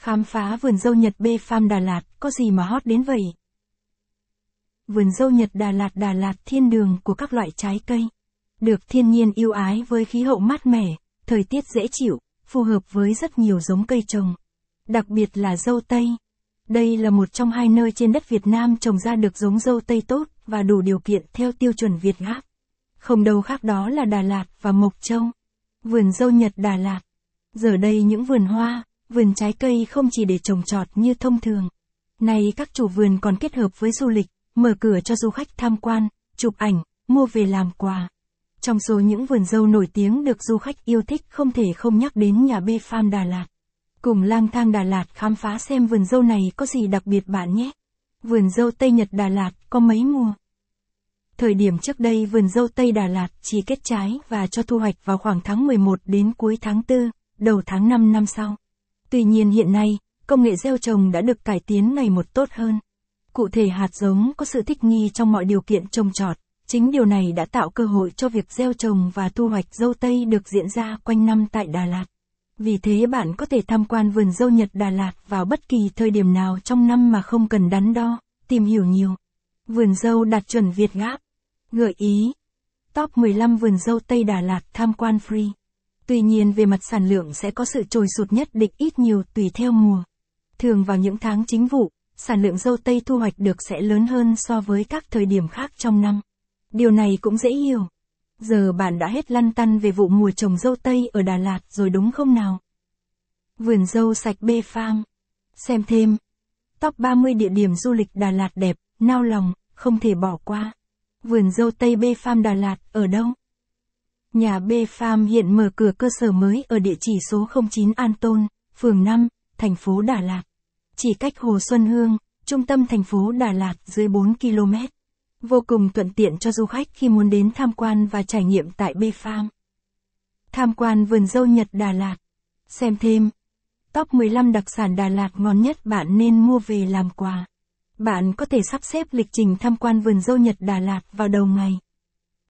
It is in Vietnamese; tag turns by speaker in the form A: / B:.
A: Khám phá vườn dâu Nhật B Farm Đà Lạt, có gì mà hot đến vậy? Vườn dâu Nhật Đà Lạt Đà Lạt thiên đường của các loại trái cây. Được thiên nhiên yêu ái với khí hậu mát mẻ, thời tiết dễ chịu, phù hợp với rất nhiều giống cây trồng. Đặc biệt là dâu tây. Đây là một trong hai nơi trên đất Việt Nam trồng ra được giống dâu tây tốt và đủ điều kiện theo tiêu chuẩn Việt Gáp. Không đâu khác đó là Đà Lạt và Mộc Châu. Vườn dâu Nhật Đà Lạt. Giờ đây những vườn hoa, vườn trái cây không chỉ để trồng trọt như thông thường. Nay các chủ vườn còn kết hợp với du lịch, mở cửa cho du khách tham quan, chụp ảnh, mua về làm quà. Trong số những vườn dâu nổi tiếng được du khách yêu thích không thể không nhắc đến nhà B Farm Đà Lạt. Cùng lang thang Đà Lạt khám phá xem vườn dâu này có gì đặc biệt bạn nhé. Vườn dâu Tây Nhật Đà Lạt có mấy mùa? Thời điểm trước đây vườn dâu Tây Đà Lạt chỉ kết trái và cho thu hoạch vào khoảng tháng 11 đến cuối tháng 4, đầu tháng 5 năm sau. Tuy nhiên hiện nay, công nghệ gieo trồng đã được cải tiến ngày một tốt hơn. Cụ thể hạt giống có sự thích nghi trong mọi điều kiện trồng trọt, chính điều này đã tạo cơ hội cho việc gieo trồng và thu hoạch dâu tây được diễn ra quanh năm tại Đà Lạt. Vì thế bạn có thể tham quan vườn dâu Nhật Đà Lạt vào bất kỳ thời điểm nào trong năm mà không cần đắn đo, tìm hiểu nhiều. Vườn dâu đạt chuẩn Việt Gáp. Gợi ý. Top 15 vườn dâu Tây Đà Lạt tham quan free. Tuy nhiên về mặt sản lượng sẽ có sự trồi sụt nhất định ít nhiều tùy theo mùa. Thường vào những tháng chính vụ, sản lượng dâu tây thu hoạch được sẽ lớn hơn so với các thời điểm khác trong năm. Điều này cũng dễ hiểu. Giờ bạn đã hết lăn tăn về vụ mùa trồng dâu tây ở Đà Lạt rồi đúng không nào? Vườn dâu sạch Bê Farm. Xem thêm. Top 30 địa điểm du lịch Đà Lạt đẹp, nao lòng, không thể bỏ qua. Vườn dâu tây Bê Farm Đà Lạt ở đâu? Nhà B Farm hiện mở cửa cơ sở mới ở địa chỉ số 09 An Tôn, phường 5, thành phố Đà Lạt. Chỉ cách Hồ Xuân Hương, trung tâm thành phố Đà Lạt dưới 4 km. Vô cùng thuận tiện cho du khách khi muốn đến tham quan và trải nghiệm tại B Farm. Tham quan vườn dâu Nhật Đà Lạt. Xem thêm. Top 15 đặc sản Đà Lạt ngon nhất bạn nên mua về làm quà. Bạn có thể sắp xếp lịch trình tham quan vườn dâu Nhật Đà Lạt vào đầu ngày.